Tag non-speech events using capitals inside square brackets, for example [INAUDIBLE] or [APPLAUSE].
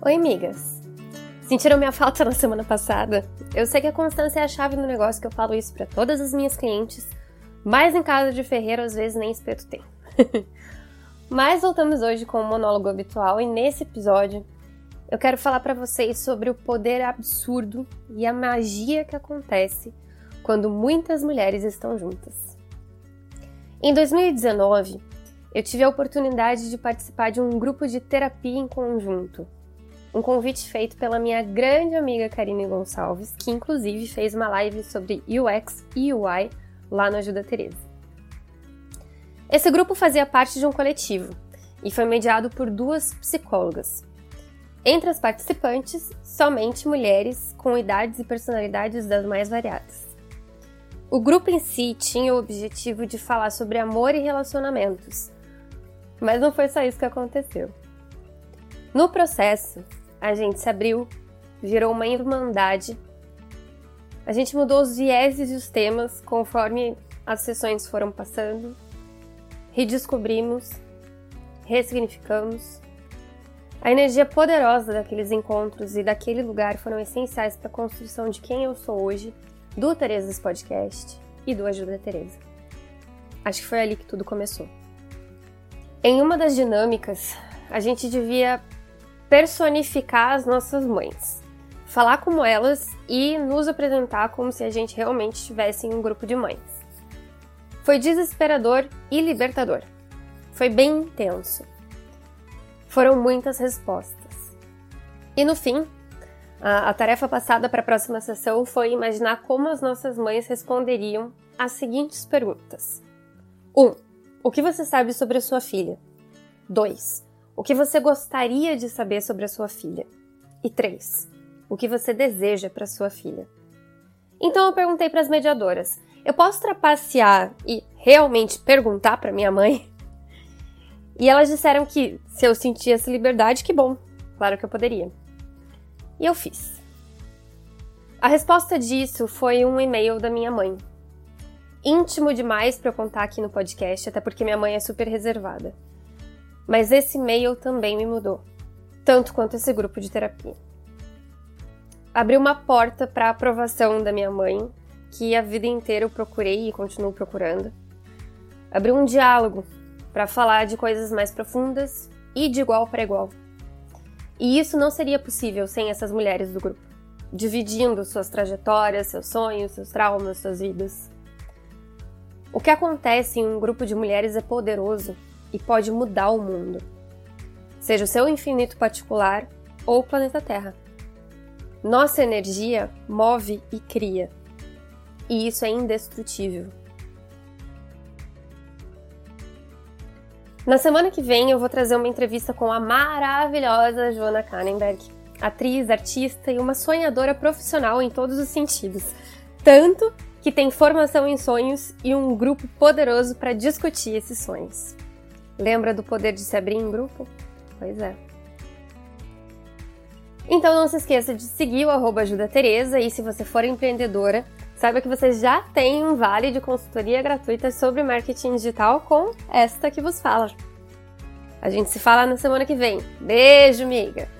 Oi, amigas! Sentiram minha falta na semana passada? Eu sei que a constância é a chave no negócio, que eu falo isso para todas as minhas clientes, mas em casa de ferreiro às vezes nem espeto tem. [LAUGHS] mas voltamos hoje com o monólogo habitual e nesse episódio eu quero falar para vocês sobre o poder absurdo e a magia que acontece quando muitas mulheres estão juntas. Em 2019, eu tive a oportunidade de participar de um grupo de terapia em conjunto um convite feito pela minha grande amiga Karine Gonçalves, que inclusive fez uma live sobre UX e UI lá no Ajuda Teresa. Esse grupo fazia parte de um coletivo e foi mediado por duas psicólogas. Entre as participantes, somente mulheres com idades e personalidades das mais variadas. O grupo em si tinha o objetivo de falar sobre amor e relacionamentos, mas não foi só isso que aconteceu. No processo, a gente se abriu, virou uma irmandade. A gente mudou os vieses e os temas conforme as sessões foram passando. Redescobrimos, ressignificamos. A energia poderosa daqueles encontros e daquele lugar foram essenciais para a construção de quem eu sou hoje, do Teresa's Podcast e do Ajuda Teresa. Acho que foi ali que tudo começou. Em uma das dinâmicas, a gente devia personificar as nossas mães, falar como elas e nos apresentar como se a gente realmente estivesse em um grupo de mães. Foi desesperador e libertador. Foi bem intenso. Foram muitas respostas. E no fim, a, a tarefa passada para a próxima sessão foi imaginar como as nossas mães responderiam às seguintes perguntas: 1. Um, o que você sabe sobre a sua filha? 2. O que você gostaria de saber sobre a sua filha? E três, o que você deseja para sua filha? Então eu perguntei para as mediadoras: eu posso trapacear e realmente perguntar para minha mãe? E elas disseram que se eu sentisse liberdade, que bom, claro que eu poderia. E eu fiz. A resposta disso foi um e-mail da minha mãe. Íntimo demais para eu contar aqui no podcast, até porque minha mãe é super reservada. Mas esse e-mail também me mudou, tanto quanto esse grupo de terapia. Abriu uma porta para a aprovação da minha mãe, que a vida inteira eu procurei e continuo procurando. Abriu um diálogo para falar de coisas mais profundas e de igual para igual. E isso não seria possível sem essas mulheres do grupo, dividindo suas trajetórias, seus sonhos, seus traumas, suas vidas. O que acontece em um grupo de mulheres é poderoso e pode mudar o mundo, seja o seu infinito particular ou o planeta Terra. Nossa energia move e cria, e isso é indestrutível. Na semana que vem eu vou trazer uma entrevista com a maravilhosa Joana Kannenberg, atriz, artista e uma sonhadora profissional em todos os sentidos. Tanto que tem formação em sonhos e um grupo poderoso para discutir esses sonhos. Lembra do poder de se abrir em grupo? Pois é. Então não se esqueça de seguir o arroba Ajuda Tereza e se você for empreendedora, saiba que você já tem um vale de consultoria gratuita sobre marketing digital com esta que vos fala. A gente se fala na semana que vem. Beijo, amiga!